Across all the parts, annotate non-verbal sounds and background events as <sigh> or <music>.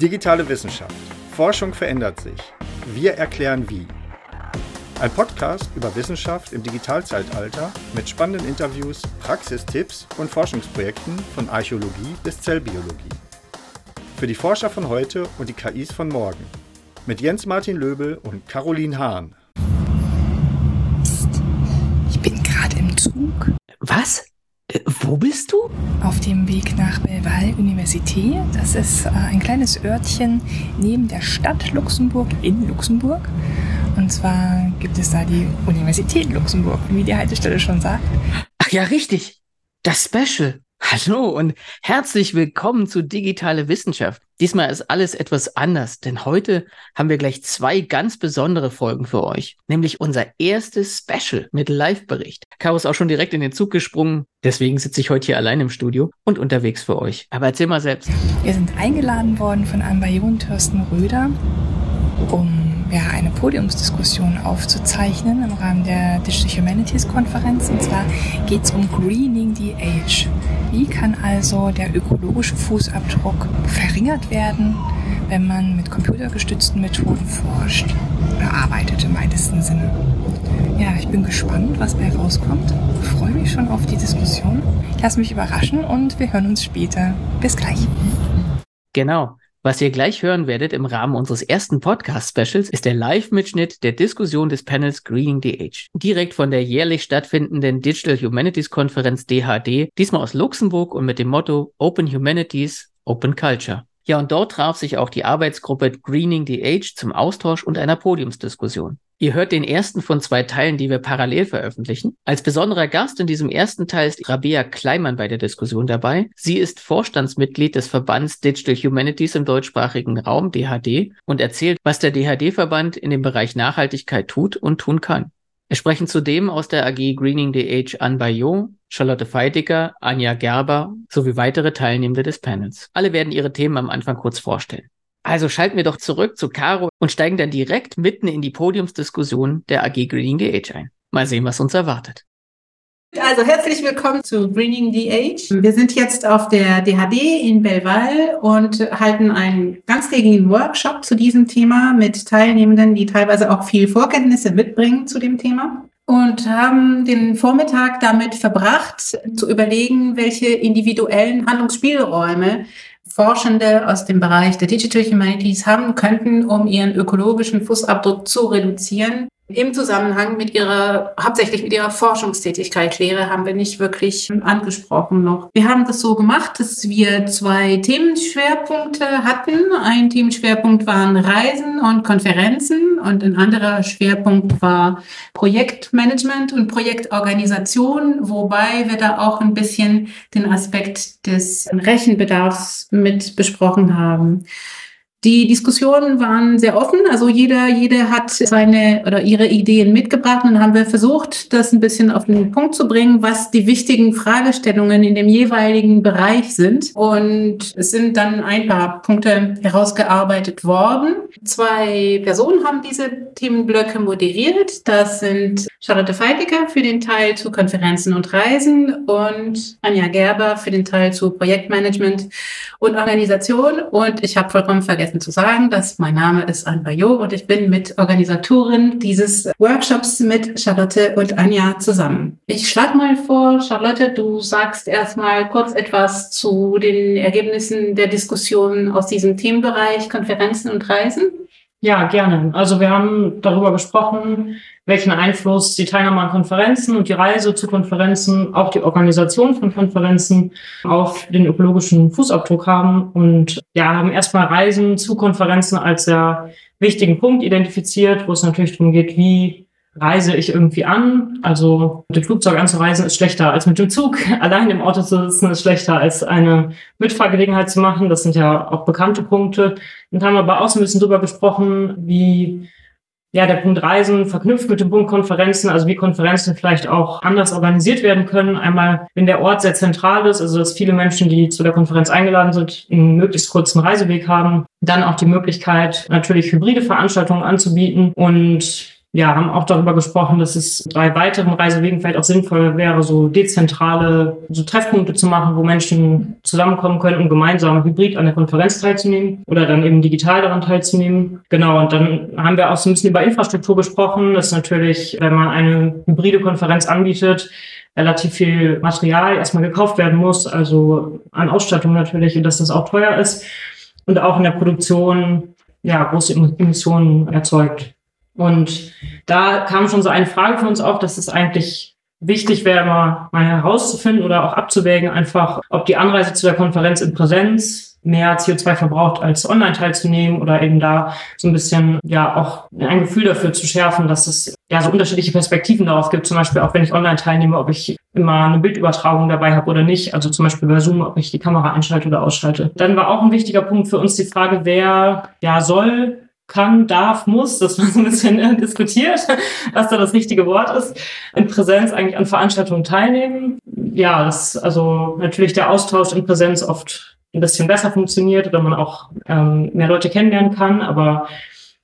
Digitale Wissenschaft. Forschung verändert sich. Wir erklären wie. Ein Podcast über Wissenschaft im Digitalzeitalter mit spannenden Interviews, Praxistipps und Forschungsprojekten von Archäologie bis Zellbiologie. Für die Forscher von heute und die KIs von morgen. Mit Jens Martin Löbel und Caroline Hahn. Psst. Ich bin gerade im Zug. Was? Äh, wo bist du? Auf dem Weg nach Belval Universität. Das ist äh, ein kleines Örtchen neben der Stadt Luxemburg in Luxemburg. Und zwar gibt es da die Universität Luxemburg, wie die Haltestelle schon sagt. Ach ja, richtig. Das Special. Hallo und herzlich willkommen zu Digitale Wissenschaft. Diesmal ist alles etwas anders, denn heute haben wir gleich zwei ganz besondere Folgen für euch, nämlich unser erstes Special mit Live-Bericht. Caro ist auch schon direkt in den Zug gesprungen, deswegen sitze ich heute hier allein im Studio und unterwegs für euch. Aber erzähl mal selbst. Wir sind eingeladen worden von Ambayon und Thorsten Röder, um ja, eine Podiumsdiskussion aufzuzeichnen im Rahmen der Digital Humanities Konferenz. Und zwar geht es um Greening the Age. Wie kann also der ökologische Fußabdruck verringert werden, wenn man mit computergestützten Methoden forscht oder arbeitet im weitesten Sinne? Ja, ich bin gespannt, was bei rauskommt. Ich freue mich schon auf die Diskussion. Ich lasse mich überraschen und wir hören uns später. Bis gleich. Genau. Was ihr gleich hören werdet im Rahmen unseres ersten Podcast-Specials ist der Live-Mitschnitt der Diskussion des Panels Greening the Age. Direkt von der jährlich stattfindenden Digital Humanities Konferenz DHD, diesmal aus Luxemburg und mit dem Motto Open Humanities, Open Culture. Ja, und dort traf sich auch die Arbeitsgruppe Greening the Age zum Austausch und einer Podiumsdiskussion. Ihr hört den ersten von zwei Teilen, die wir parallel veröffentlichen. Als besonderer Gast in diesem ersten Teil ist Rabea Kleimann bei der Diskussion dabei. Sie ist Vorstandsmitglied des Verbands Digital Humanities im deutschsprachigen Raum, DHD, und erzählt, was der DHD-Verband in dem Bereich Nachhaltigkeit tut und tun kann. Es sprechen zudem aus der AG Greening the Age Anne Bayot, Charlotte Feidiger, Anja Gerber sowie weitere Teilnehmende des Panels. Alle werden ihre Themen am Anfang kurz vorstellen. Also schalten wir doch zurück zu Caro und steigen dann direkt mitten in die Podiumsdiskussion der AG Greening the Age ein. Mal sehen, was uns erwartet. Also herzlich willkommen zu Greening the Age. Wir sind jetzt auf der DHD in Belval und halten einen ganztägigen Workshop zu diesem Thema mit Teilnehmenden, die teilweise auch viel Vorkenntnisse mitbringen zu dem Thema und haben den Vormittag damit verbracht, zu überlegen, welche individuellen Handlungsspielräume Forschende aus dem Bereich der Digital Humanities haben könnten, um ihren ökologischen Fußabdruck zu reduzieren im Zusammenhang mit ihrer, hauptsächlich mit ihrer Forschungstätigkeit. Lehre haben wir nicht wirklich angesprochen noch. Wir haben das so gemacht, dass wir zwei Themenschwerpunkte hatten. Ein Themenschwerpunkt waren Reisen und Konferenzen und ein anderer Schwerpunkt war Projektmanagement und Projektorganisation, wobei wir da auch ein bisschen den Aspekt des Rechenbedarfs mit besprochen haben. Die Diskussionen waren sehr offen, also jeder, jede hat seine oder ihre Ideen mitgebracht und haben wir versucht, das ein bisschen auf den Punkt zu bringen, was die wichtigen Fragestellungen in dem jeweiligen Bereich sind. Und es sind dann ein paar Punkte herausgearbeitet worden. Zwei Personen haben diese Themenblöcke moderiert. Das sind Charlotte Feitiger für den Teil zu Konferenzen und Reisen und Anja Gerber für den Teil zu Projektmanagement und Organisation. Und ich habe vollkommen vergessen, vergessen zu sagen, dass mein Name ist Anne Bayot und ich bin mit Organisatorin dieses Workshops mit Charlotte und Anja zusammen. Ich schlage mal vor, Charlotte, du sagst erstmal kurz etwas zu den Ergebnissen der Diskussion aus diesem Themenbereich Konferenzen und Reisen. Ja, gerne. Also wir haben darüber gesprochen, welchen Einfluss die Teilnahme an Konferenzen und die Reise zu Konferenzen, auch die Organisation von Konferenzen auf den ökologischen Fußabdruck haben und ja, haben erstmal Reisen zu Konferenzen als sehr wichtigen Punkt identifiziert, wo es natürlich darum geht, wie reise ich irgendwie an. Also mit dem Flugzeug anzureisen ist schlechter als mit dem Zug. <laughs> Allein im Auto zu sitzen ist schlechter als eine Mitfahrgelegenheit zu machen. Das sind ja auch bekannte Punkte. Und haben aber auch so ein bisschen drüber gesprochen, wie ja, der Punkt Reisen verknüpft mit dem Punkt Konferenzen, also wie Konferenzen vielleicht auch anders organisiert werden können. Einmal, wenn der Ort sehr zentral ist, also dass viele Menschen, die zu der Konferenz eingeladen sind, einen möglichst kurzen Reiseweg haben. Dann auch die Möglichkeit, natürlich hybride Veranstaltungen anzubieten und ja, haben auch darüber gesprochen, dass es bei weiteren Reisewegen vielleicht auch sinnvoll wäre, so dezentrale so Treffpunkte zu machen, wo Menschen zusammenkommen können, um gemeinsam hybrid an der Konferenz teilzunehmen oder dann eben digital daran teilzunehmen. Genau, und dann haben wir auch so ein bisschen über Infrastruktur gesprochen. Das ist natürlich, wenn man eine hybride Konferenz anbietet, relativ viel Material erstmal gekauft werden muss, also an Ausstattung natürlich, und dass das auch teuer ist und auch in der Produktion ja große Emissionen erzeugt. Und da kam schon so eine Frage für uns auf, dass es eigentlich wichtig wäre, mal, mal herauszufinden oder auch abzuwägen, einfach, ob die Anreise zu der Konferenz in Präsenz mehr CO2 verbraucht, als online teilzunehmen oder eben da so ein bisschen, ja, auch ein Gefühl dafür zu schärfen, dass es ja so unterschiedliche Perspektiven darauf gibt. Zum Beispiel auch, wenn ich online teilnehme, ob ich immer eine Bildübertragung dabei habe oder nicht. Also zum Beispiel bei Zoom, ob ich die Kamera einschalte oder ausschalte. Dann war auch ein wichtiger Punkt für uns die Frage, wer, ja, soll kann, darf, muss, dass man so ein bisschen äh, diskutiert, <laughs> was da das richtige Wort ist, in Präsenz eigentlich an Veranstaltungen teilnehmen. Ja, das also natürlich der Austausch in Präsenz oft ein bisschen besser funktioniert oder man auch ähm, mehr Leute kennenlernen kann, aber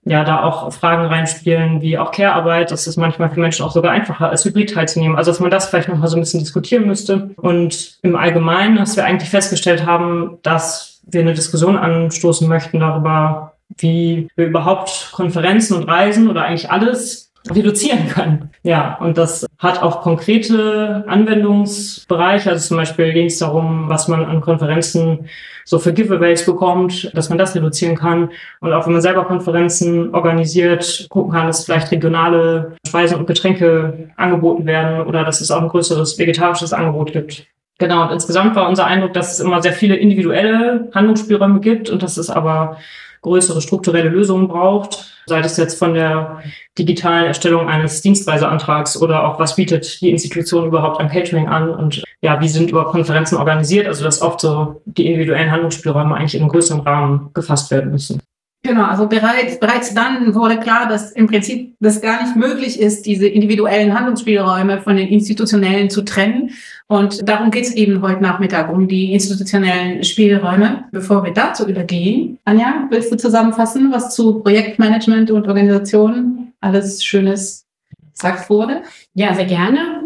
ja, da auch Fragen reinspielen, wie auch Care-Arbeit, dass es manchmal für Menschen auch sogar einfacher als Hybrid teilzunehmen. Also, dass man das vielleicht nochmal so ein bisschen diskutieren müsste. Und im Allgemeinen, dass wir eigentlich festgestellt haben, dass wir eine Diskussion anstoßen möchten darüber, wie wir überhaupt Konferenzen und Reisen oder eigentlich alles reduzieren können. Ja, und das hat auch konkrete Anwendungsbereiche. Also zum Beispiel ging es darum, was man an Konferenzen so für Giveaways bekommt, dass man das reduzieren kann. Und auch wenn man selber Konferenzen organisiert, gucken kann, dass vielleicht regionale Speisen und Getränke angeboten werden oder dass es auch ein größeres vegetarisches Angebot gibt. Genau, und insgesamt war unser Eindruck, dass es immer sehr viele individuelle Handlungsspielräume gibt und dass es aber größere strukturelle Lösungen braucht, sei das jetzt von der digitalen Erstellung eines Dienstreiseantrags oder auch was bietet die Institution überhaupt an Catering an und ja, wie sind über Konferenzen organisiert, also dass oft so die individuellen Handlungsspielräume eigentlich in einem größeren Rahmen gefasst werden müssen. Genau, also bereits, bereits dann wurde klar, dass im Prinzip das gar nicht möglich ist, diese individuellen Handlungsspielräume von den institutionellen zu trennen. Und darum geht es eben heute Nachmittag, um die institutionellen Spielräume. Bevor wir dazu übergehen, Anja, willst du zusammenfassen, was zu Projektmanagement und Organisation alles Schönes gesagt wurde? Ja, sehr gerne.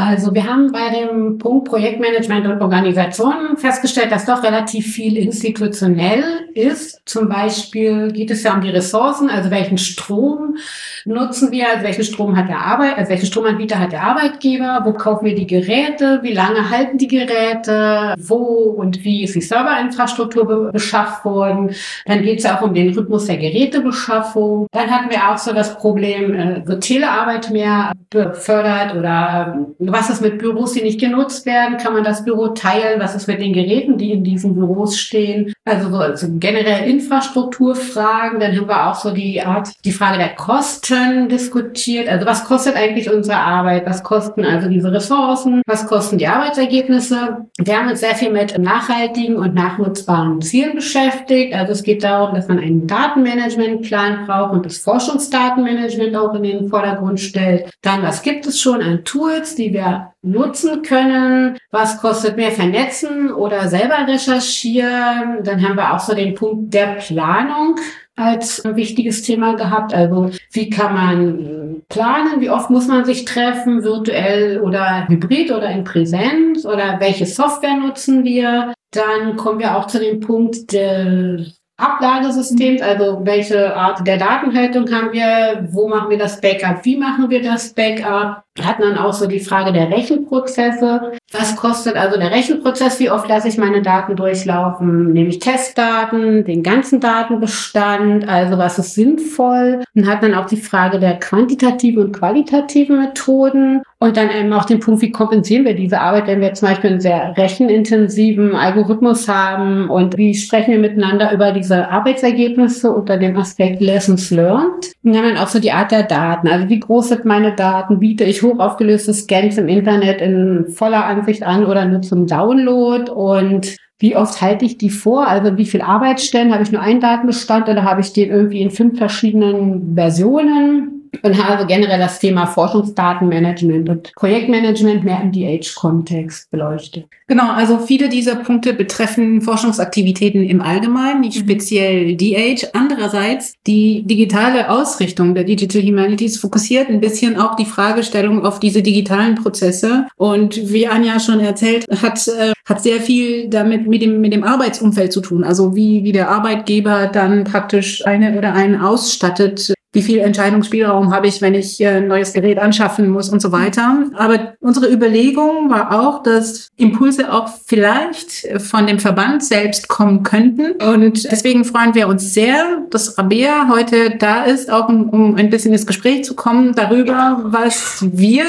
Also wir haben bei dem Punkt Projektmanagement und Organisation festgestellt, dass doch relativ viel institutionell ist. Zum Beispiel geht es ja um die Ressourcen, also welchen Strom nutzen wir, also welchen Strom hat der Arbeit, also welchen Stromanbieter hat der Arbeitgeber, wo kaufen wir die Geräte, wie lange halten die Geräte, wo und wie ist die Serverinfrastruktur beschafft worden. Dann geht es ja auch um den Rhythmus der Gerätebeschaffung. Dann hatten wir auch so das Problem, äh, wird Telearbeit mehr befördert oder was ist mit Büros, die nicht genutzt werden? Kann man das Büro teilen? Was ist mit den Geräten, die in diesen Büros stehen? Also, so, also generell Infrastrukturfragen. Dann haben wir auch so die Art, die Frage der Kosten diskutiert. Also was kostet eigentlich unsere Arbeit? Was kosten also diese Ressourcen? Was kosten die Arbeitsergebnisse? Wir haben uns sehr viel mit nachhaltigen und nachnutzbaren Zielen beschäftigt. Also es geht darum, dass man einen Datenmanagementplan braucht und das Forschungsdatenmanagement auch in den Vordergrund stellt. Dann, was gibt es schon an Tools, die wir nutzen können? Was kostet mehr vernetzen oder selber recherchieren? Dann haben wir auch so den Punkt der Planung als wichtiges Thema gehabt. Also wie kann man planen? Wie oft muss man sich treffen, virtuell oder hybrid oder in Präsenz? Oder welche Software nutzen wir? Dann kommen wir auch zu dem Punkt des Ablagesystems, also welche Art der Datenhaltung haben wir, wo machen wir das Backup, wie machen wir das Backup, hatten dann auch so die Frage der Rechenprozesse. Was kostet also der Rechenprozess? Wie oft lasse ich meine Daten durchlaufen? Nehme ich Testdaten, den ganzen Datenbestand? Also was ist sinnvoll? Und hat dann auch die Frage der quantitativen und qualitativen Methoden. Und dann eben auch den Punkt, wie kompensieren wir diese Arbeit, wenn wir zum Beispiel einen sehr rechenintensiven Algorithmus haben? Und wie sprechen wir miteinander über diese Arbeitsergebnisse unter dem Aspekt Lessons Learned? Und dann auch so die Art der Daten. Also wie groß sind meine Daten? Biete ich hoch aufgelöste Scans im Internet in voller Ansicht an oder nur zum Download und wie oft halte ich die vor? Also wie viel Arbeitsstellen habe ich nur einen Datenbestand oder habe ich den irgendwie in fünf verschiedenen Versionen? Und habe generell das Thema Forschungsdatenmanagement und Projektmanagement mehr im DH-Kontext beleuchtet. Genau, also viele dieser Punkte betreffen Forschungsaktivitäten im Allgemeinen, nicht speziell DH. Andererseits die digitale Ausrichtung der Digital Humanities fokussiert ein bisschen auch die Fragestellung auf diese digitalen Prozesse. Und wie Anja schon erzählt, hat, äh, hat sehr viel damit mit dem, mit dem Arbeitsumfeld zu tun. Also wie, wie der Arbeitgeber dann praktisch eine oder einen ausstattet, wie viel Entscheidungsspielraum habe ich, wenn ich ein neues Gerät anschaffen muss und so weiter. Aber unsere Überlegung war auch, dass Impulse auch vielleicht von dem Verband selbst kommen könnten. Und deswegen freuen wir uns sehr, dass Rabea heute da ist, auch um, um ein bisschen ins Gespräch zu kommen darüber, was wir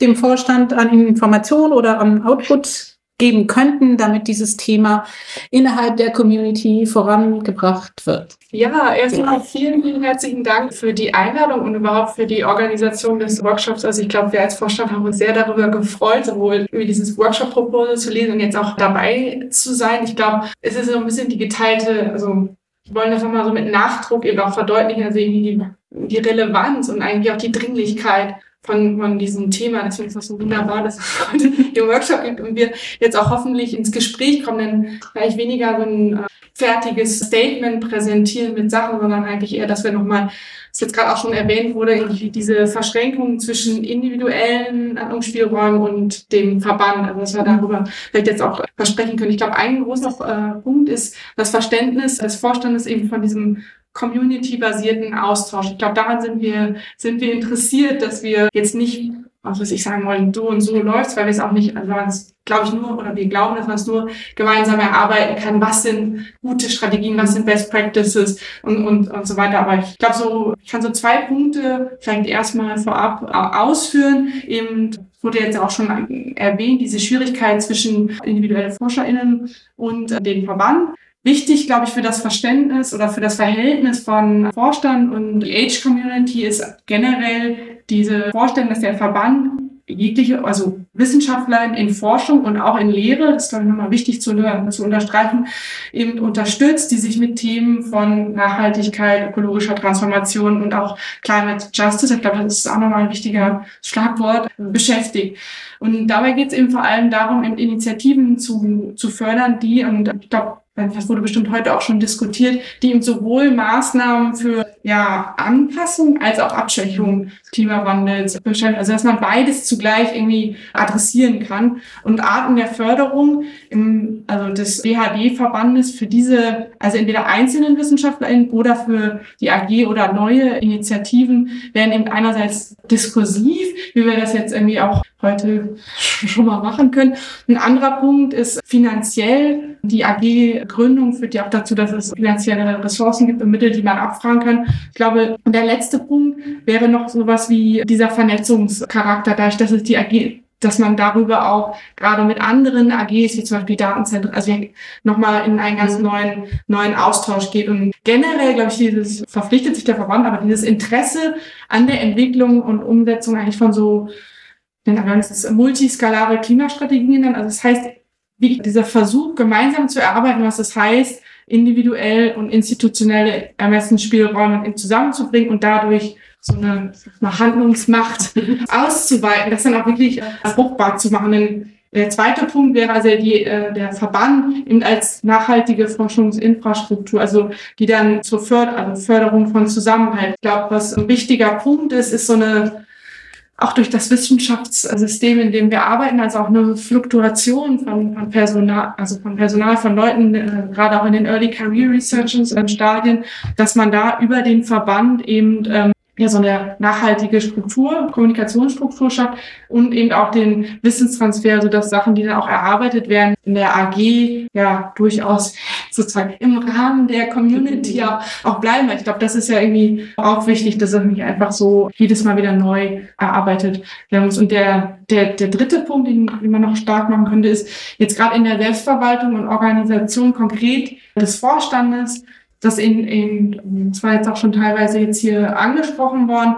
dem Vorstand an Informationen oder an Output geben könnten, damit dieses Thema innerhalb der Community vorangebracht wird. Ja, erstmal vielen, vielen herzlichen Dank für die Einladung und überhaupt für die Organisation des Workshops. Also ich glaube, wir als Vorstand haben uns sehr darüber gefreut, sowohl über dieses Workshop-Proposal zu lesen und jetzt auch dabei zu sein. Ich glaube, es ist so ein bisschen die geteilte, also wir wollen das nochmal so mit Nachdruck eben auch verdeutlichen, also irgendwie die, die Relevanz und eigentlich auch die Dringlichkeit von, von diesem Thema. Deswegen ist das so wunderbar, dass es heute den Workshop gibt und wir jetzt auch hoffentlich ins Gespräch kommen, denn vielleicht weniger so ein äh, fertiges Statement präsentieren mit Sachen, sondern eigentlich eher, dass wir nochmal, was jetzt gerade auch schon erwähnt wurde, irgendwie diese Verschränkung zwischen individuellen Handlungsspielräumen und dem Verband, also dass wir darüber vielleicht jetzt auch versprechen können. Ich glaube, ein großer äh, Punkt ist das Verständnis des Vorstandes eben von diesem community-basierten Austausch. Ich glaube, daran sind wir, sind wir interessiert, dass wir jetzt nicht, was weiß ich sagen wollen, so und so läuft's, weil wir es auch nicht, also man es, glaube ich, nur, oder wir glauben, dass man es nur gemeinsam erarbeiten kann. Was sind gute Strategien, was sind Best Practices und, und, und so weiter. Aber ich glaube, so, ich kann so zwei Punkte vielleicht erstmal vorab ausführen. Eben wurde jetzt auch schon erwähnt, diese Schwierigkeit zwischen individuellen ForscherInnen und den Verband. Wichtig, glaube ich, für das Verständnis oder für das Verhältnis von Vorstand und Age-Community ist generell diese Vorstellung, dass der Verband jegliche, also Wissenschaftler in Forschung und auch in Lehre, das ist glaube ich nochmal wichtig zu, zu unterstreichen, eben unterstützt, die sich mit Themen von Nachhaltigkeit, ökologischer Transformation und auch Climate Justice, ich glaube, das ist auch nochmal ein wichtiger Schlagwort, beschäftigt. Und dabei geht es eben vor allem darum, eben Initiativen zu, zu fördern, die, und ich glaube, das wurde bestimmt heute auch schon diskutiert, die eben sowohl Maßnahmen für ja, Anpassung als auch Abschwächung des Klimawandels beschäftigen. Also dass man beides zugleich irgendwie adressieren kann. Und Arten der Förderung im, also des BHD-Verbandes für diese, also entweder einzelnen WissenschaftlerInnen oder für die AG oder neue Initiativen werden eben einerseits diskursiv, wie wir das jetzt irgendwie auch heute <laughs> schon mal machen können. Ein anderer Punkt ist finanziell. Die AG-Gründung führt ja auch dazu, dass es finanzielle Ressourcen gibt und Mittel, die man abfragen kann. Ich glaube, der letzte Punkt wäre noch sowas wie dieser Vernetzungscharakter, dadurch, dass es die AG dass man darüber auch gerade mit anderen AGs, wie zum Beispiel Datenzentren, also nochmal in einen ganz mhm. neuen, neuen Austausch geht. Und generell, glaube ich, dieses verpflichtet sich der Verband, aber dieses Interesse an der Entwicklung und Umsetzung eigentlich von so denn es ist multiskalare Klimastrategien. Also das heißt, wie dieser Versuch, gemeinsam zu erarbeiten, was das heißt, individuell und institutionelle Ermessensspielräume zusammenzubringen und dadurch so eine, eine Handlungsmacht <laughs> auszuweiten, das dann auch wirklich fruchtbar zu machen. Denn der zweite Punkt wäre also die, äh, der Verband eben als nachhaltige Forschungsinfrastruktur, also die dann zur Förder also Förderung von Zusammenhalt. Ich glaube, was ein wichtiger Punkt ist, ist so eine auch durch das Wissenschaftssystem, in dem wir arbeiten, also auch eine Fluktuation von, von Personal, also von Personal, von Leuten, äh, gerade auch in den Early Career Researchers äh, Stadien, dass man da über den Verband eben ähm, ja, so eine nachhaltige Struktur, Kommunikationsstruktur schafft und eben auch den Wissenstransfer, so dass Sachen, die dann auch erarbeitet werden, in der AG ja durchaus sozusagen im Rahmen der Community <laughs> auch, auch bleiben. Ich glaube, das ist ja irgendwie auch wichtig, dass es nicht einfach so jedes Mal wieder neu erarbeitet werden muss. Und der, der, der dritte Punkt, den, den man noch stark machen könnte, ist jetzt gerade in der Selbstverwaltung und Organisation konkret des Vorstandes, das in, in, das war jetzt auch schon teilweise jetzt hier angesprochen worden,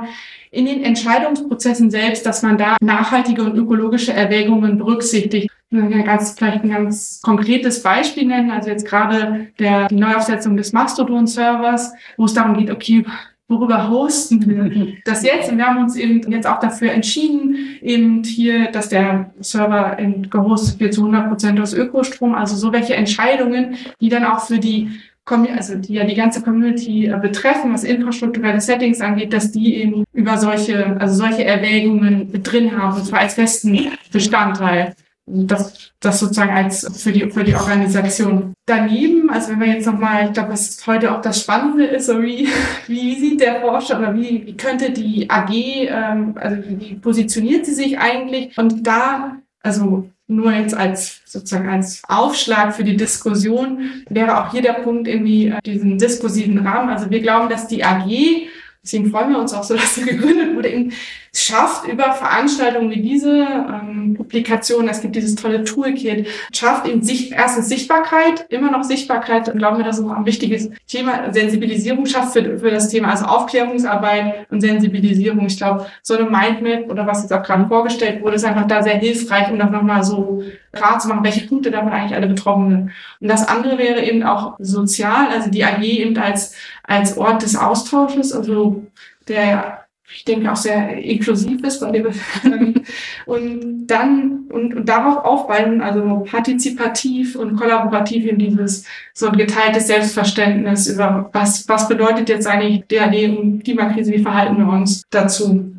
in den Entscheidungsprozessen selbst, dass man da nachhaltige und ökologische Erwägungen berücksichtigt. Ganz, vielleicht ein ganz konkretes Beispiel nennen, also jetzt gerade der, die Neuaufsetzung des Mastodon-Servers, wo es darum geht, okay, worüber hosten wir <laughs> das jetzt? Und wir haben uns eben jetzt auch dafür entschieden, eben hier, dass der Server gehostet wird zu 100 Prozent aus Ökostrom. Also so welche Entscheidungen, die dann auch für die also die ja die ganze Community äh, betreffen, was infrastrukturelle Settings angeht, dass die eben über solche, also solche Erwägungen drin haben, und zwar als festen Bestandteil. Das, das sozusagen als für die, für die Organisation. Daneben, also wenn wir jetzt nochmal, ich glaube, was heute auch das Spannende ist, so wie, <laughs> wie sieht der Forscher oder wie, wie könnte die AG, ähm, also wie positioniert sie sich eigentlich? Und da, also nur jetzt als sozusagen als Aufschlag für die Diskussion wäre auch hier der Punkt irgendwie äh, diesen diskursiven Rahmen. Also wir glauben, dass die AG, deswegen freuen wir uns auch so, <laughs> dass sie gegründet wurde, eben schafft über Veranstaltungen wie diese ähm, Publikation, es gibt dieses tolle Toolkit, schafft eben Sicht, erstens Sichtbarkeit, immer noch Sichtbarkeit, glauben wir, das ist auch ein wichtiges Thema, Sensibilisierung schafft für, für das Thema, also Aufklärungsarbeit und Sensibilisierung. Ich glaube, so eine Mindmap oder was jetzt auch gerade vorgestellt wurde, ist einfach da sehr hilfreich, um das nochmal so klar zu machen, welche Punkte davon eigentlich alle betroffen sind. Und das andere wäre eben auch sozial, also die AG eben als, als Ort des Austausches, also der ich denke auch sehr inklusiv ist von dem <laughs> und dann und, und darauf aufbauen, also partizipativ und kollaborativ in dieses so ein geteiltes Selbstverständnis über was was bedeutet jetzt eigentlich der und Klimakrise, wie verhalten wir uns dazu.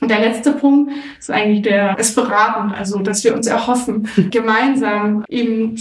Und der letzte Punkt ist eigentlich der ist beratend, also dass wir uns erhoffen, <laughs> gemeinsam eben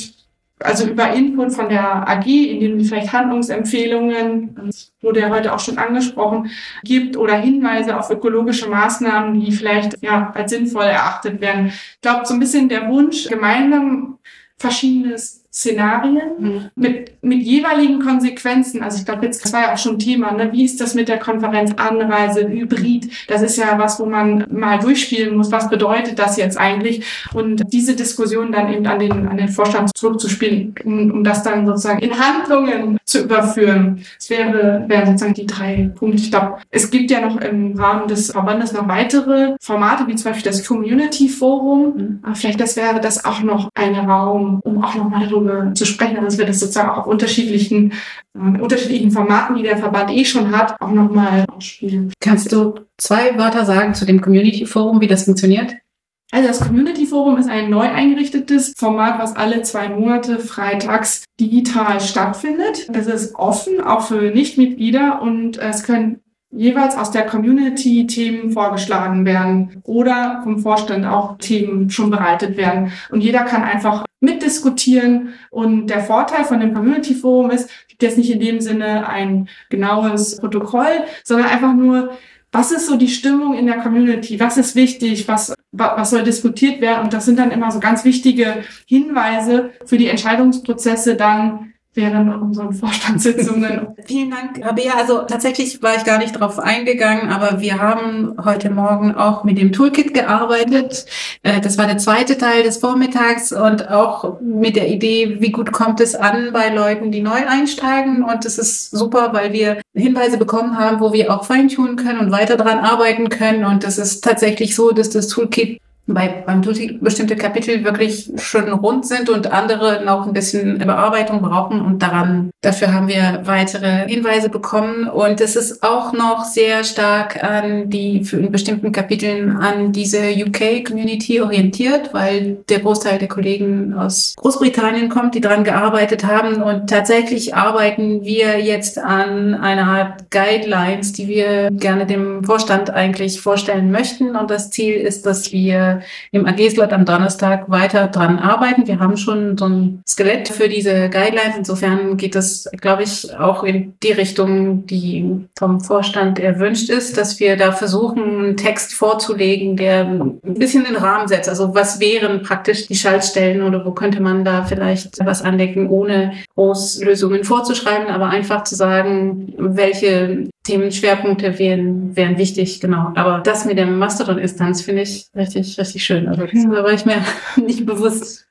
also über Input von der AG, in denen vielleicht Handlungsempfehlungen, wurde ja heute auch schon angesprochen, gibt oder Hinweise auf ökologische Maßnahmen, die vielleicht ja als sinnvoll erachtet werden. Ich glaube, so ein bisschen der Wunsch, gemeinsam verschiedenes Szenarien mhm. mit, mit jeweiligen Konsequenzen. Also ich glaube, jetzt das war ja auch schon Thema, ne? wie ist das mit der Konferenz Anreise, Hybrid? Das ist ja was, wo man mal durchspielen muss, was bedeutet das jetzt eigentlich? Und diese Diskussion dann eben an den, an den Vorstand zurückzuspielen, um, um das dann sozusagen in Handlungen zu überführen. Das wäre, wären sozusagen die drei Punkte. Ich glaube, es gibt ja noch im Rahmen des Verbandes noch weitere Formate, wie zum Beispiel das Community Forum. Mhm. Aber vielleicht das wäre das auch noch ein Raum, um auch nochmal darüber darüber zu sprechen, dass wir das sozusagen auch auf unterschiedlichen, äh, unterschiedlichen Formaten, die der Verband eh schon hat, auch nochmal ausspielen. Kannst du zwei Wörter sagen zu dem Community Forum, wie das funktioniert? Also das Community Forum ist ein neu eingerichtetes Format, was alle zwei Monate freitags digital stattfindet. Das ist offen, auch für Nichtmitglieder und es können jeweils aus der Community Themen vorgeschlagen werden oder vom Vorstand auch Themen schon bereitet werden. Und jeder kann einfach mitdiskutieren. Und der Vorteil von dem Community Forum ist, gibt jetzt nicht in dem Sinne ein genaues Protokoll, sondern einfach nur, was ist so die Stimmung in der Community? Was ist wichtig? Was, was soll diskutiert werden? Und das sind dann immer so ganz wichtige Hinweise für die Entscheidungsprozesse dann während unseren Vorstandssitzungen. <laughs> Vielen Dank, Rabea. Also tatsächlich war ich gar nicht darauf eingegangen, aber wir haben heute Morgen auch mit dem Toolkit gearbeitet. Äh, das war der zweite Teil des Vormittags und auch mit der Idee, wie gut kommt es an bei Leuten, die neu einsteigen. Und das ist super, weil wir Hinweise bekommen haben, wo wir auch feintunen können und weiter dran arbeiten können. Und das ist tatsächlich so, dass das Toolkit bei, beim Tutti bestimmte Kapitel wirklich schon rund sind und andere noch ein bisschen Bearbeitung brauchen und daran, dafür haben wir weitere Hinweise bekommen. Und es ist auch noch sehr stark an die, für in bestimmten Kapiteln an diese UK-Community orientiert, weil der Großteil der Kollegen aus Großbritannien kommt, die daran gearbeitet haben. Und tatsächlich arbeiten wir jetzt an einer Art Guidelines, die wir gerne dem Vorstand eigentlich vorstellen möchten. Und das Ziel ist, dass wir im AG-Slot am Donnerstag weiter dran arbeiten. Wir haben schon so ein Skelett für diese Guidelines. Insofern geht das, glaube ich, auch in die Richtung, die vom Vorstand erwünscht ist, dass wir da versuchen, einen Text vorzulegen, der ein bisschen den Rahmen setzt. Also was wären praktisch die Schaltstellen oder wo könnte man da vielleicht was andecken, ohne groß Lösungen vorzuschreiben, aber einfach zu sagen, welche Themenschwerpunkte wären, wären wichtig, genau. Aber das mit der Mastodon-Instanz finde ich richtig, richtig schön. Also da war ich mir <laughs> nicht bewusst.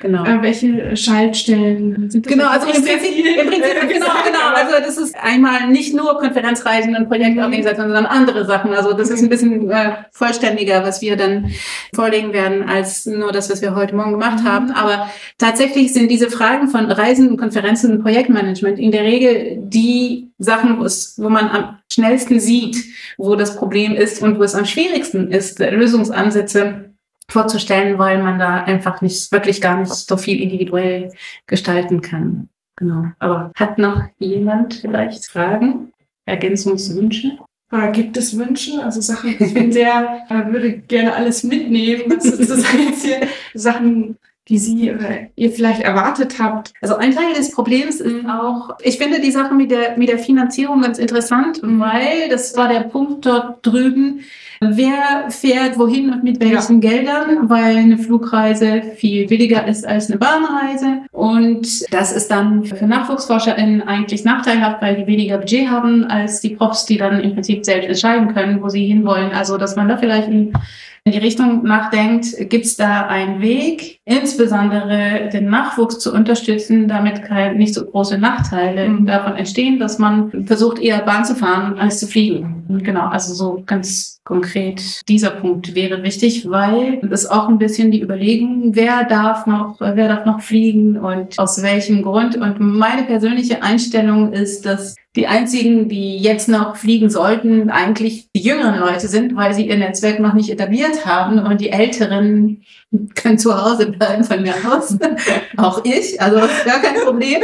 Genau. Äh, welche Schaltstellen sind das? Genau, also im Prinzip, im Prinzip <laughs> genau, genau. Also das ist einmal nicht nur Konferenzreisen und Projektorganisation, sondern andere Sachen. Also das ist ein bisschen äh, vollständiger, was wir dann vorlegen werden, als nur das, was wir heute Morgen gemacht haben. Aber tatsächlich sind diese Fragen von Reisen, Konferenzen und Projektmanagement in der Regel die Sachen, wo, es, wo man am schnellsten sieht, wo das Problem ist und wo es am schwierigsten ist, Lösungsansätze vorzustellen, weil man da einfach nicht, wirklich gar nicht so viel individuell gestalten kann. Genau. Aber hat noch jemand vielleicht Fragen, Ergänzungswünsche? Oder gibt es Wünsche? Also Sachen, ich bin sehr, äh, würde gerne alles mitnehmen. Was ist das jetzt hier? Sachen, die Sie oder ihr vielleicht erwartet habt. Also ein Teil des Problems ist auch, ich finde die Sache mit der, mit der Finanzierung ganz interessant, weil das war der Punkt dort drüben, Wer fährt wohin und mit welchen ja. Geldern, weil eine Flugreise viel billiger ist als eine Bahnreise. Und das ist dann für NachwuchsforscherInnen eigentlich nachteilhaft, weil die weniger Budget haben als die Profs, die dann im Prinzip selbst entscheiden können, wo sie hinwollen. Also, dass man da vielleicht ein in die Richtung nachdenkt, gibt es da einen Weg, insbesondere den Nachwuchs zu unterstützen, damit keine, nicht so große Nachteile mhm. davon entstehen, dass man versucht, eher Bahn zu fahren als zu fliegen. Genau, also so ganz konkret dieser Punkt wäre wichtig, weil das auch ein bisschen die Überlegung, wer darf noch, wer darf noch fliegen und aus welchem Grund. Und meine persönliche Einstellung ist, dass die einzigen, die jetzt noch fliegen sollten, eigentlich die jüngeren Leute sind, weil sie ihr Netzwerk noch nicht etabliert haben und die älteren können zu Hause bleiben von mir aus. <laughs> Auch ich, also gar kein Problem.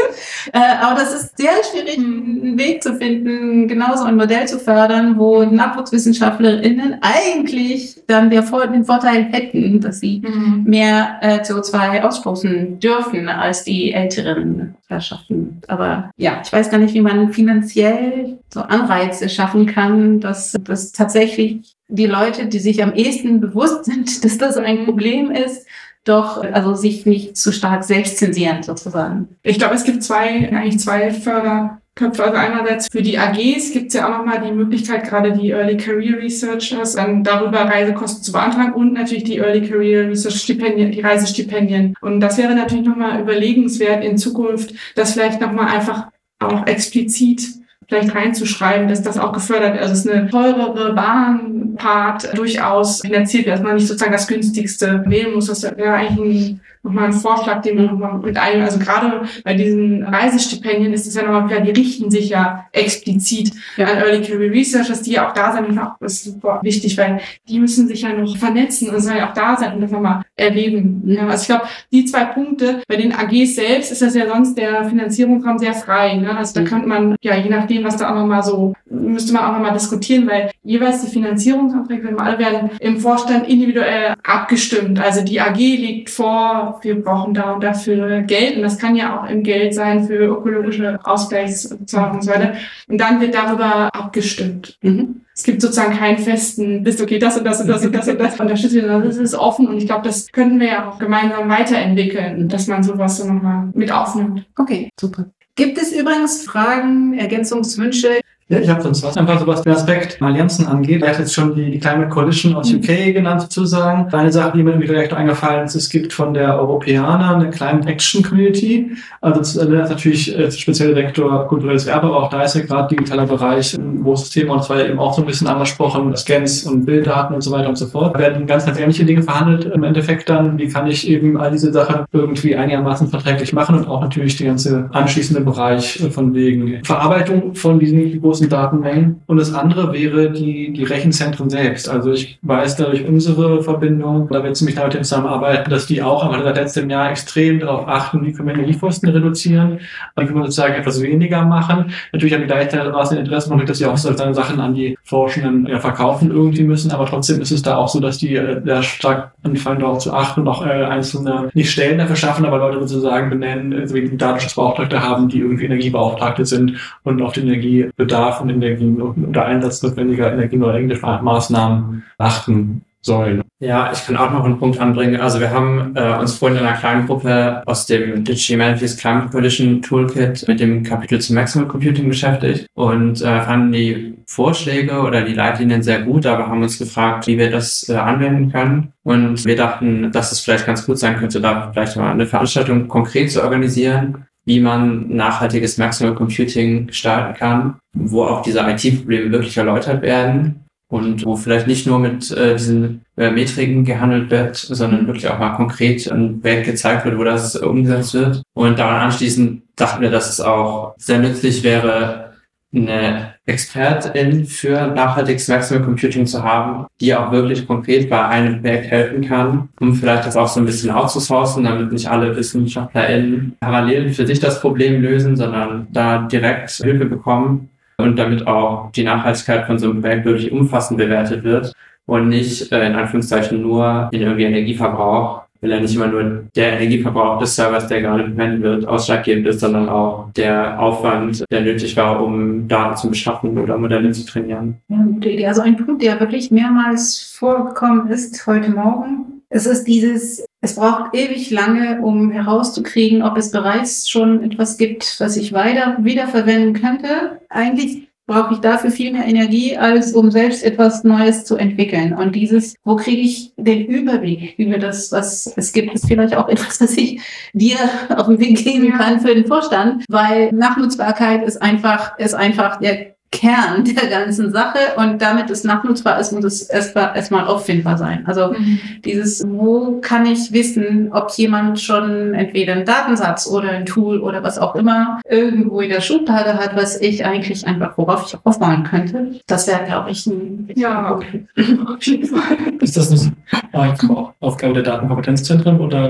Äh, aber das ist sehr schwierig, einen Weg zu finden, genauso ein Modell zu fördern, wo NachwuchswissenschaftlerInnen eigentlich dann den Vorteil hätten, dass sie mhm. mehr äh, CO2 ausstoßen dürfen als die älteren Herrschaften. Aber ja, ich weiß gar nicht, wie man finanziell so Anreize schaffen kann, dass das tatsächlich die Leute, die sich am ehesten bewusst sind, <laughs> dass das ein Problem ist, doch also sich nicht zu stark selbst zensieren sozusagen. Ich glaube, es gibt zwei, eigentlich zwei Förderköpfe. Also einerseits für die AGs gibt es ja auch nochmal die Möglichkeit, gerade die Early Career Researchers, dann darüber Reisekosten zu beantragen und natürlich die Early Career Research Stipendien, die Reisestipendien. Und das wäre natürlich nochmal überlegenswert in Zukunft, das vielleicht nochmal einfach auch explizit vielleicht reinzuschreiben, dass das auch gefördert wird. Also es ist eine teurere Bahnpart durchaus finanziert wird, dass man nicht sozusagen das günstigste wählen muss. Das wäre eigentlich ein nochmal ein Vorschlag, den wir nochmal mit einem, also gerade bei diesen Reisestipendien ist es ja nochmal wieder, die richten sich ja explizit ja. an Early Career Researchers, die ja auch da sein müssen, auch ist super wichtig, weil die müssen sich ja noch vernetzen und sollen ja auch da sein und das nochmal erleben. Ja, also ich glaube, die zwei Punkte, bei den AGs selbst ist das ja sonst der Finanzierungsraum sehr frei. Ne? Also da mhm. könnte man, ja, je nachdem, was da auch nochmal so, müsste man auch nochmal diskutieren, weil jeweils die Finanzierungsanträge, alle werden im Vorstand individuell abgestimmt. Also die AG legt vor, wir brauchen da und dafür Geld und das kann ja auch im Geld sein für ökologische Ausgleichszahlungen und so weiter. Und dann wird darüber abgestimmt. Mhm. Es gibt sozusagen keinen festen, bist okay, das und das und das und das und das unterstützt wird, das ist offen und ich glaube, das könnten wir ja auch gemeinsam weiterentwickeln, dass man sowas so nochmal mit aufnimmt. Okay, super. Gibt es übrigens Fragen, Ergänzungswünsche? Ja, ich habe sonst was. Einfach so was den Aspekt Allianzen angeht. Er hat jetzt schon die, die Climate Coalition aus mhm. UK genannt sozusagen. Eine Sache, die mir direkt eingefallen ist, es gibt von der Europäer eine Climate Action Community. Also das ist natürlich äh, speziell Vektor kulturelles Erbe, aber auch da ist ja gerade digitaler Bereich ein großes Thema und zwar eben auch so ein bisschen angesprochen, Scans und Bilddaten und so weiter und so fort. Da werden ganz, ganz ähnliche Dinge verhandelt im Endeffekt dann. Wie kann ich eben all diese Sachen irgendwie einigermaßen verträglich machen und auch natürlich der ganze anschließende Bereich von wegen Verarbeitung von diesen großen großen Datenmengen. Und das andere wäre die, die Rechenzentren selbst. Also ich weiß dadurch unsere Verbindung, da wir ziemlich damit zusammenarbeiten, dass die auch aber seit letztem Jahr extrem darauf achten, wie können wir Energiekosten reduzieren, wie können wir sozusagen etwas weniger machen. Natürlich haben die gleichermaßen Interesse noch, dass sie auch solche Sachen an die Forschenden ja, verkaufen irgendwie müssen, aber trotzdem ist es da auch so, dass die äh, sehr stark anfangen darauf zu achten und auch äh, einzelne, nicht Stellen dafür schaffen, aber Leute sozusagen benennen, so also wie die Datenschutzbeauftragte haben, die irgendwie Energiebeauftragte sind und auf den Energiebedarf von Energie und der Einsatz notwendiger energieneurenglischer Maßnahmen achten. sollen. Ja, ich kann auch noch einen Punkt anbringen. Also wir haben äh, uns vorhin in einer kleinen Gruppe aus dem Digital Humanities Climate Coalition Toolkit mit dem Kapitel zum Maximal Computing beschäftigt und äh, fanden die Vorschläge oder die Leitlinien sehr gut, aber haben uns gefragt, wie wir das äh, anwenden können. Und wir dachten, dass es vielleicht ganz gut sein könnte, da vielleicht mal eine Veranstaltung konkret zu organisieren, wie man nachhaltiges Maximal Computing gestalten kann, wo auch diese IT-Probleme wirklich erläutert werden und wo vielleicht nicht nur mit äh, diesen äh, Metriken gehandelt wird, sondern wirklich auch mal konkret ein Werk gezeigt wird, wo das umgesetzt wird. Und daran anschließend dachten wir, dass es auch sehr nützlich wäre, eine Expertin für nachhaltiges Maximum Computing zu haben, die auch wirklich konkret bei einem Projekt helfen kann, um vielleicht das auch so ein bisschen outzusourcen, damit nicht alle WissenschaftlerInnen parallel für sich das Problem lösen, sondern da direkt Hilfe bekommen und damit auch die Nachhaltigkeit von so einem Projekt wirklich umfassend bewertet wird und nicht äh, in Anführungszeichen nur in irgendwie Energieverbrauch, weil ja nicht immer nur der Energieverbrauch des Servers, der gerade verwendet wird, ausschlaggebend ist, sondern auch der Aufwand, der nötig war, um Daten zu beschaffen oder Modelle zu trainieren. Ja, gute Idee. Also ein Punkt, der wirklich mehrmals vorgekommen ist heute Morgen, es ist dieses, es braucht ewig lange, um herauszukriegen, ob es bereits schon etwas gibt, was ich weiter wiederverwenden könnte. Eigentlich brauche ich dafür viel mehr Energie, als um selbst etwas Neues zu entwickeln. Und dieses, wo kriege ich den Überblick über das, was es gibt, ist vielleicht auch <laughs> etwas, was ich dir auf den Weg geben kann für den Vorstand, weil Nachnutzbarkeit ist einfach, ist einfach der Kern <laughs> der ganzen Sache und damit es nachnutzbar ist, muss es erstmal erst auffindbar sein. Also mhm. dieses, wo kann ich wissen, ob jemand schon entweder einen Datensatz oder ein Tool oder was auch immer irgendwo in der Schublade hat, was ich eigentlich einfach, worauf ich aufbauen könnte. Das wäre, glaube ich, ein Ja, okay. auf jeden Fall. Ist das nicht auch Aufgabe der Datenkompetenzzentren oder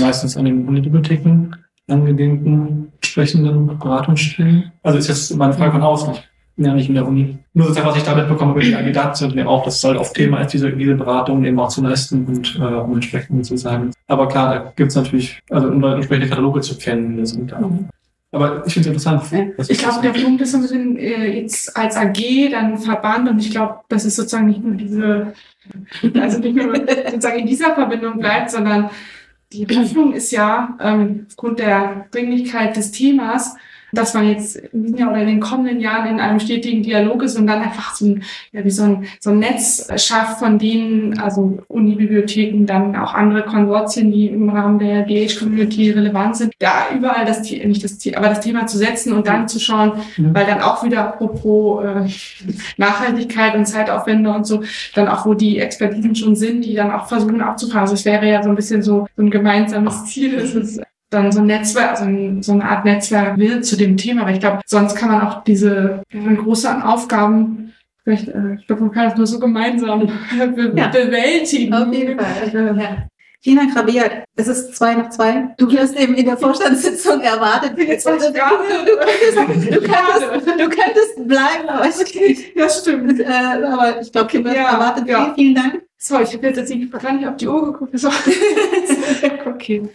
meistens an den Bibliotheken angelehnten entsprechenden Beratungsstellen? Also ist jetzt meine Frage von außen. Ich ja, nicht in der Uni. Nur sozusagen, was ich damit bekomme, über die Kandidaten sind mir auch, dass es halt oft Thema ist, diese, diese Beratung eben auch zu leisten und äh, um entsprechend zu sagen. Aber klar, da gibt es natürlich, also um entsprechende Kataloge zu kennen, wir sind da. Mhm. Aber ich finde es interessant. Ich glaube, der Punkt ist, wir sind äh, jetzt als AG dann Verband und ich glaube, das ist sozusagen nicht nur diese, also nicht nur sozusagen in dieser Verbindung bleibt, sondern die Hoffnung ist ja, ähm, aufgrund der Dringlichkeit des Themas, dass man jetzt in diesem Jahr oder in den kommenden Jahren in einem stetigen Dialog ist und dann einfach so ein, ja, wie so ein, so ein Netz schafft, von denen, also Unibibliotheken, dann auch andere Konsortien, die im Rahmen der DH-Community relevant sind, da überall das, nicht das Ziel, aber das Thema zu setzen und dann zu schauen, mhm. weil dann auch wieder apropos äh, Nachhaltigkeit und Zeitaufwände und so, dann auch, wo die Expertisen schon sind, die dann auch versuchen abzufahren. Also es wäre ja so ein bisschen so, so ein gemeinsames Ziel. Es ist dann so ein Netzwerk, also so eine Art Netzwerk wird zu dem Thema, weil ich glaube, sonst kann man auch diese großen Aufgaben vielleicht, äh, ich glaube, man kann es nur so gemeinsam <laughs> be ja. bewältigen. Auf jeden Fall. Ja. Vielen Dank, Rabia. Es ist zwei nach zwei. Du wirst eben in der Vorstandssitzung erwartet. Du, du, du, <laughs> könntest, du könntest bleiben, aber ich, ja, stimmt. Äh, aber ich glaube, wirst ja, erwartet. Ja. Vielen, vielen Dank. So, ich habe jetzt gar nicht auf die Uhr geguckt. <laughs> Okay.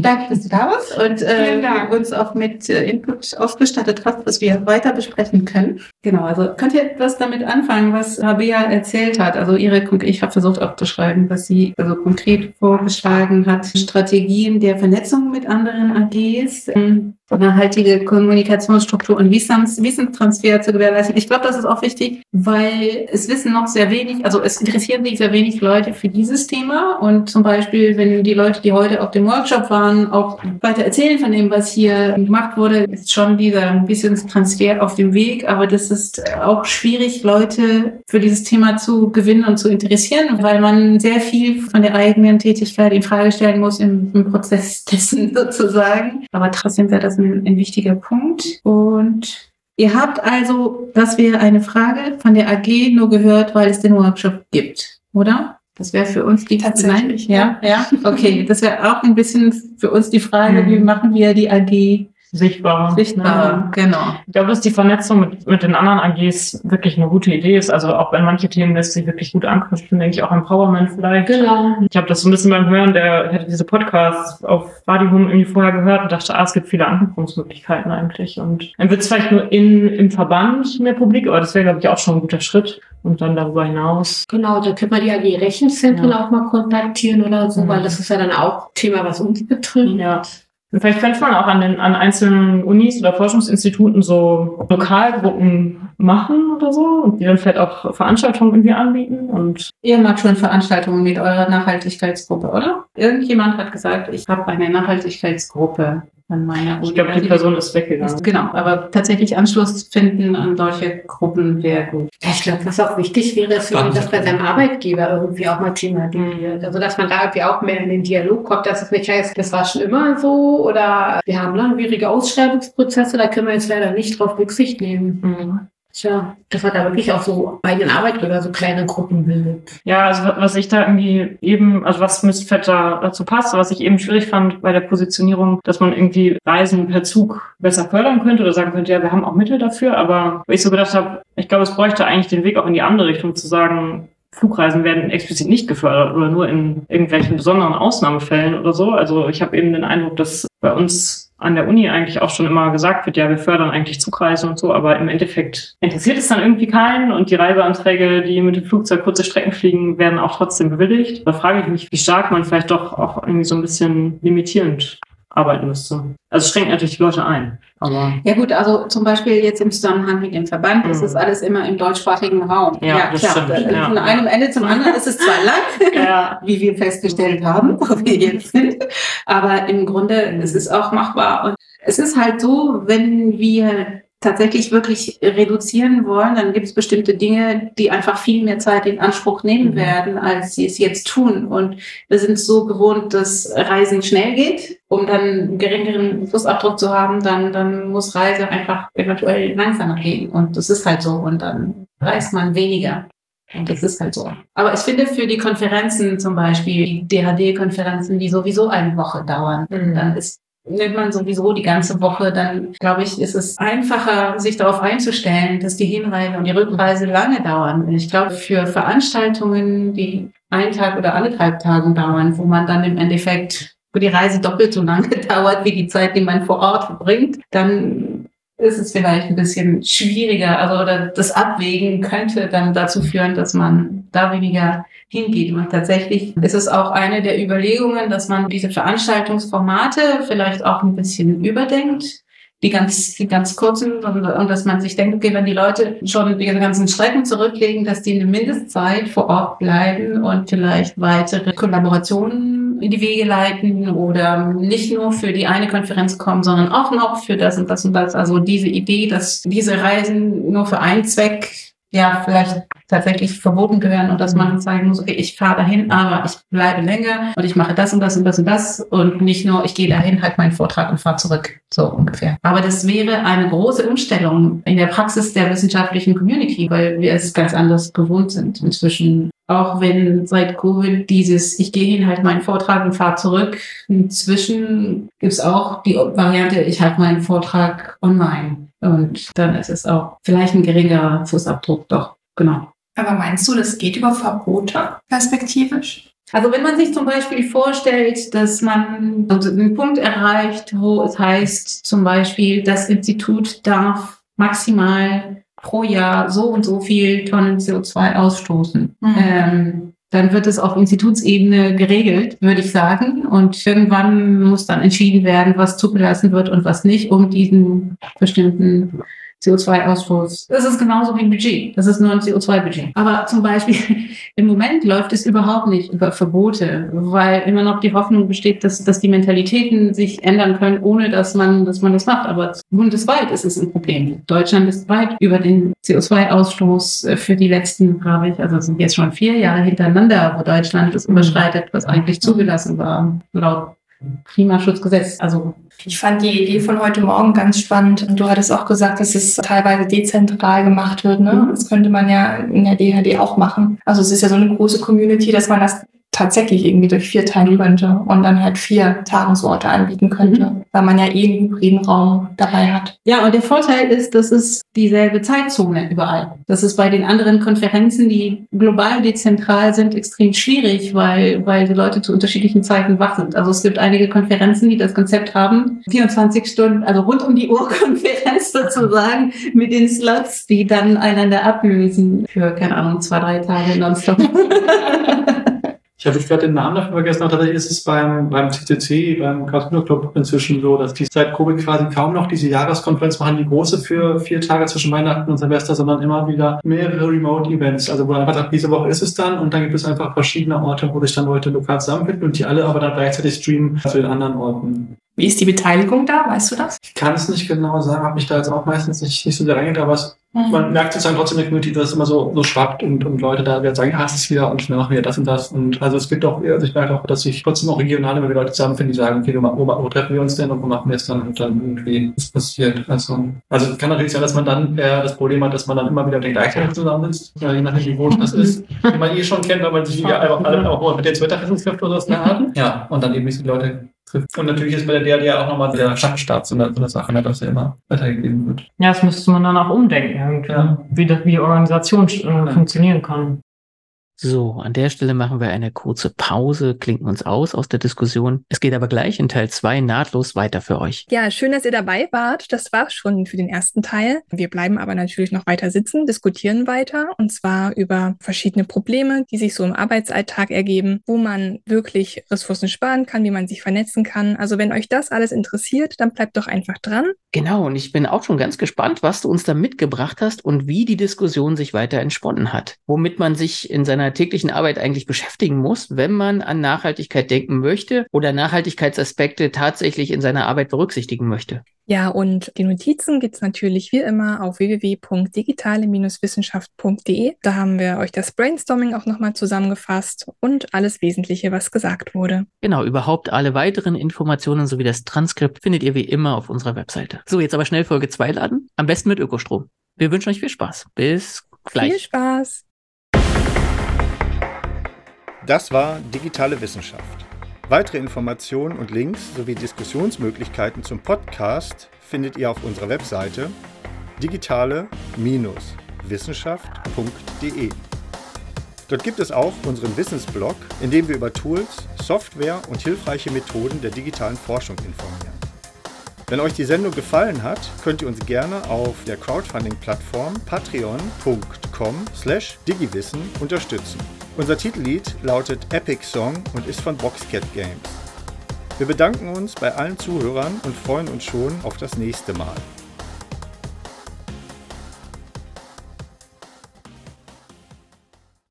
Danke, dass du da warst und äh, uns auch mit äh, Input ausgestattet hast, was wir weiter besprechen können. Genau, also könnt ihr etwas damit anfangen, was Rabea erzählt hat? Also ihre, ich habe versucht aufzuschreiben, was sie also konkret vorgeschlagen hat. Strategien der Vernetzung mit anderen AGs. Ähm, nachhaltige Kommunikationsstruktur und Wissens, Wissenstransfer zu gewährleisten. Ich glaube, das ist auch wichtig, weil es wissen noch sehr wenig, also es interessieren sich sehr wenig Leute für dieses Thema. Und zum Beispiel, wenn die Leute, die heute auf dem Workshop waren, auch weiter erzählen von dem, was hier gemacht wurde, ist schon dieser Wissenstransfer auf dem Weg. Aber das ist auch schwierig, Leute für dieses Thema zu gewinnen und zu interessieren, weil man sehr viel von der eigenen Tätigkeit in Frage stellen muss im, im Prozess <laughs> dessen sozusagen. Aber trotzdem wäre das ein, ein wichtiger Punkt. Und ihr habt also, dass wir eine Frage von der AG nur gehört, weil es den Workshop gibt, oder? Das wäre für uns die Tatsächlich. Nein? Ja, ja. Okay, das wäre auch ein bisschen für uns die Frage, mhm. wie machen wir die AG sichtbarer. Sichtbarer, Ja. genau. Ich glaube, dass die Vernetzung mit, mit den anderen AGs wirklich eine gute Idee ist. Also auch wenn manche Themen lässt sich wirklich gut anknüpfen, denke ich auch Empowerment vielleicht. Genau. Ich habe das so ein bisschen beim Hören, der hätte diese Podcasts auf Radio Hum irgendwie vorher gehört und dachte, ah, es gibt viele Anknüpfungsmöglichkeiten eigentlich. Und dann wird es vielleicht nur in, im Verband mehr publik, aber das wäre, glaube ich, auch schon ein guter Schritt. Und dann darüber hinaus. Genau, da könnte man die AG Rechenzentren Ja. auch mal kontaktieren oder so, Mhm. weil das ist ja dann auch Thema, was uns betrifft. Ja. Und vielleicht könnte man auch an den an einzelnen Unis oder Forschungsinstituten so Lokalgruppen machen oder so und die dann vielleicht auch Veranstaltungen irgendwie anbieten und Ihr macht schon Veranstaltungen mit eurer Nachhaltigkeitsgruppe, oder? Irgendjemand hat gesagt, ich habe eine Nachhaltigkeitsgruppe an meiner Uni. ich glaube, die Person ist weggegangen. Genau, aber tatsächlich Anschluss finden an solche Gruppen wäre gut. Ja, ich glaube, was auch wichtig wäre, ist, wenn man das bei seinem Arbeitgeber irgendwie auch mal thematisiert. Also, dass man da irgendwie auch mehr in den Dialog kommt, dass es nicht heißt, das war schon immer so oder wir haben langwierige Ausschreibungsprozesse, da können wir jetzt leider nicht drauf Rücksicht nehmen. Mhm. Tja, dass man da wirklich auch so bei den Arbeitgebern so kleine Gruppen bildet. Ja, also was ich da irgendwie eben, also was Mistfett da dazu passt, was ich eben schwierig fand bei der Positionierung, dass man irgendwie Reisen per Zug besser fördern könnte oder sagen könnte, ja, wir haben auch Mittel dafür, aber ich so gedacht habe, ich glaube, es bräuchte eigentlich den Weg auch in die andere Richtung zu sagen, Flugreisen werden explizit nicht gefördert oder nur in irgendwelchen besonderen Ausnahmefällen oder so. Also ich habe eben den Eindruck, dass bei uns an der Uni eigentlich auch schon immer gesagt wird, ja, wir fördern eigentlich Zugreisen und so, aber im Endeffekt interessiert es dann irgendwie keinen und die Reiseanträge, die mit dem Flugzeug kurze Strecken fliegen, werden auch trotzdem bewilligt. Da frage ich mich, wie stark man vielleicht doch auch irgendwie so ein bisschen limitierend arbeiten müsste. Also es schränkt natürlich die Leute ein, aber Ja gut, also zum Beispiel jetzt im Zusammenhang mit dem Verband, das Mhm. ist alles immer im deutschsprachigen Raum. Ja, stimmt, äh, ja. Von einem Ende zum anderen ist es zwar lang, <laughs> ja, <laughs> wie wir festgestellt haben, wo wir jetzt sind, aber im Grunde es ist auch machbar. Und es ist halt so, wenn wir tatsächlich wirklich reduzieren wollen, dann gibt es bestimmte Dinge, die einfach viel mehr Zeit in Anspruch nehmen Mhm. werden, als sie es jetzt tun. Und wir sind so gewohnt, dass Reisen schnell geht, um dann einen geringeren Fußabdruck zu haben, dann, dann muss Reise einfach eventuell langsamer gehen. Und das ist halt so. Und dann reist man weniger. Und das ist halt so. Aber ich finde für die Konferenzen zum Beispiel, die DHD-Konferenzen, die sowieso eine Woche dauern, Mhm. dann ist nimmt man sowieso die ganze Woche, dann glaube ich, ist es einfacher, sich darauf einzustellen, dass die Hinreise und die Rückreise lange dauern. Ich glaube, für Veranstaltungen, die einen Tag oder anderthalb Tagen dauern, wo man dann im Endeffekt, wo die Reise doppelt so lange <laughs> dauert wie die Zeit, die man vor Ort verbringt, dann ist es vielleicht ein bisschen schwieriger. Also oder das Abwägen könnte dann dazu führen, dass man da weniger hingeht. Und tatsächlich ist es auch eine der Überlegungen, dass man diese Veranstaltungsformate vielleicht auch ein bisschen überdenkt. Die ganz, die ganz kurzen und, und dass man sich denkt, okay, wenn die Leute schon die ganzen Strecken zurücklegen, dass die eine Mindestzeit vor Ort bleiben und vielleicht weitere Kollaborationen in die Wege leiten oder nicht nur für die eine Konferenz kommen, sondern auch noch für das und das und das. Also diese Idee, dass diese Reisen nur für einen Zweck ja vielleicht tatsächlich verboten gehören und dass man zeigen muss, okay, ich fahre dahin, aber ich bleibe länger und ich mache das und das und das und das und nicht nur, ich gehe dahin, halt meinen Vortrag und fahre zurück, so ungefähr. Aber das wäre eine große Umstellung in der Praxis der wissenschaftlichen Community, weil wir es ganz anders gewohnt sind inzwischen. Auch wenn seit Covid dieses, ich gehe hin, halt meinen Vortrag und fahre zurück, inzwischen gibt es auch die Variante, ich halte meinen Vortrag online. Und dann ist es auch vielleicht ein geringerer Fußabdruck, doch, genau. Aber meinst du, das geht über Verbote perspektivisch? Also wenn man sich zum Beispiel vorstellt, dass man also einen Punkt erreicht, wo es heißt, zum Beispiel, das Institut darf maximal pro Jahr so und so viel Tonnen CO2 ausstoßen. Mhm. Ähm, dann wird es auf Institutsebene geregelt, würde ich sagen. Und irgendwann muss dann entschieden werden, was zugelassen wird und was nicht, um diesen bestimmten CO2-Ausstoß. Das ist genauso wie ein Budget. Das ist nur ein CO2-Budget. Aber zum Beispiel <laughs> im Moment läuft es überhaupt nicht über Verbote, weil immer noch die Hoffnung besteht, dass, dass die Mentalitäten sich ändern können, ohne dass man, dass man das macht. Aber bundesweit ist es ein Problem. Deutschland ist weit über den CO2-Ausstoß äh, für die letzten, glaube ich, also sind jetzt schon vier Jahre hintereinander, wo Deutschland das überschreitet, was eigentlich zugelassen war, laut Klimaschutzgesetz. Also Ich fand die Idee von heute Morgen ganz spannend. Und du hattest auch gesagt, dass es teilweise dezentral gemacht wird. Ne? Das könnte man ja in der DHD auch machen. Also es ist ja so eine große Community, dass man das tatsächlich irgendwie durch vier teilen könnte und dann halt vier Tagungsorte anbieten könnte, mhm. weil man ja eh einen hybriden Raum dabei hat. Ja, und der Vorteil ist, dass es dieselbe Zeitzone überall. Das ist bei den anderen Konferenzen, die global dezentral sind, extrem schwierig, weil, weil die Leute zu unterschiedlichen Zeiten wach sind. Also es gibt einige Konferenzen, die das Konzept haben, 24 Stunden, also rund um die Uhr <laughs> Konferenz sozusagen mit den Slots, die dann einander ablösen für, keine Ahnung, zwei, drei Tage nonstop. <laughs> Ich habe gerade den Namen dafür vergessen, aber tatsächlich ist es beim, beim CCC, beim Casino Club inzwischen so, dass die seit Covid quasi kaum noch diese Jahreskonferenz machen, die große für vier Tage zwischen Weihnachten und Silvester, sondern immer wieder mehrere Remote-Events. Also wo einfach sagt, diese Woche ist es dann und dann gibt es einfach verschiedene Orte, wo sich dann Leute lokal zusammenfinden und die alle aber dann gleichzeitig streamen zu den anderen Orten. Wie ist die Beteiligung da? Weißt du das? Ich kann es nicht genau sagen, habe mich da jetzt auch meistens nicht, nicht so sehr reingegangen, aber es. Man merkt sozusagen trotzdem in der Community, dass es immer so, so schwappt und, und Leute da werden sagen, ja, es ist wieder und wir machen wieder das und das. Und also es gibt auch, also ich merke auch, dass sich trotzdem auch regional immer wieder Leute zusammenfinden, die sagen, okay, wo, wo, wo treffen wir uns denn und wo machen wir es dann und dann irgendwie was passiert. Also, also kann natürlich sein, dass man dann eher das Problem hat, dass man dann immer wieder mit den gleichen zusammen ist, je nachdem, wie groß das ist, die man eh schon kennt, weil man sich <laughs> wieder einfach alle auch mit den Mittagessen trifft oder so. Ja, und dann eben nicht die Leute trifft. Und natürlich ist bei der DRD auch nochmal der Schachstart so eine, so eine Sache, ne, dass er immer weitergegeben wird. Ja, das müsste man dann auch umdenken, irgendwie, ja. wie, das, wie Organisation äh, funktionieren kann. So, an der Stelle machen wir eine kurze Pause, klinken uns aus aus der Diskussion. Es geht aber gleich in Teil 2 nahtlos weiter für euch. Ja, schön, dass ihr dabei wart. Das war schon für den ersten Teil. Wir bleiben aber natürlich noch weiter sitzen, diskutieren weiter und zwar über verschiedene Probleme, die sich so im Arbeitsalltag ergeben, wo man wirklich Ressourcen sparen kann, wie man sich vernetzen kann. Also wenn euch das alles interessiert, dann bleibt doch einfach dran. Genau, und ich bin auch schon ganz gespannt, was du uns da mitgebracht hast und wie die Diskussion sich weiter entsponnen hat, womit man sich in seiner täglichen Arbeit eigentlich beschäftigen muss, wenn man an Nachhaltigkeit denken möchte oder Nachhaltigkeitsaspekte tatsächlich in seiner Arbeit berücksichtigen möchte. Ja, und die Notizen gibt es natürlich wie immer auf www.digitale-wissenschaft.de. Da haben wir euch das Brainstorming auch nochmal zusammengefasst und alles Wesentliche, was gesagt wurde. Genau, überhaupt alle weiteren Informationen sowie das Transkript findet ihr wie immer auf unserer Webseite. So, jetzt aber schnell Folge 2 laden. Am besten mit Ökostrom. Wir wünschen euch viel Spaß. Bis gleich. Viel Spaß. Das war Digitale Wissenschaft. Weitere Informationen und Links sowie Diskussionsmöglichkeiten zum Podcast findet ihr auf unserer Webseite digitale-wissenschaft.de. Dort gibt es auch unseren Wissensblog, in dem wir über Tools, Software und hilfreiche Methoden der digitalen Forschung informieren. Wenn euch die Sendung gefallen hat, könnt ihr uns gerne auf der Crowdfunding-Plattform patreon.com/digiwissen unterstützen. Unser Titellied lautet Epic Song und ist von Boxcat Games. Wir bedanken uns bei allen Zuhörern und freuen uns schon auf das nächste Mal.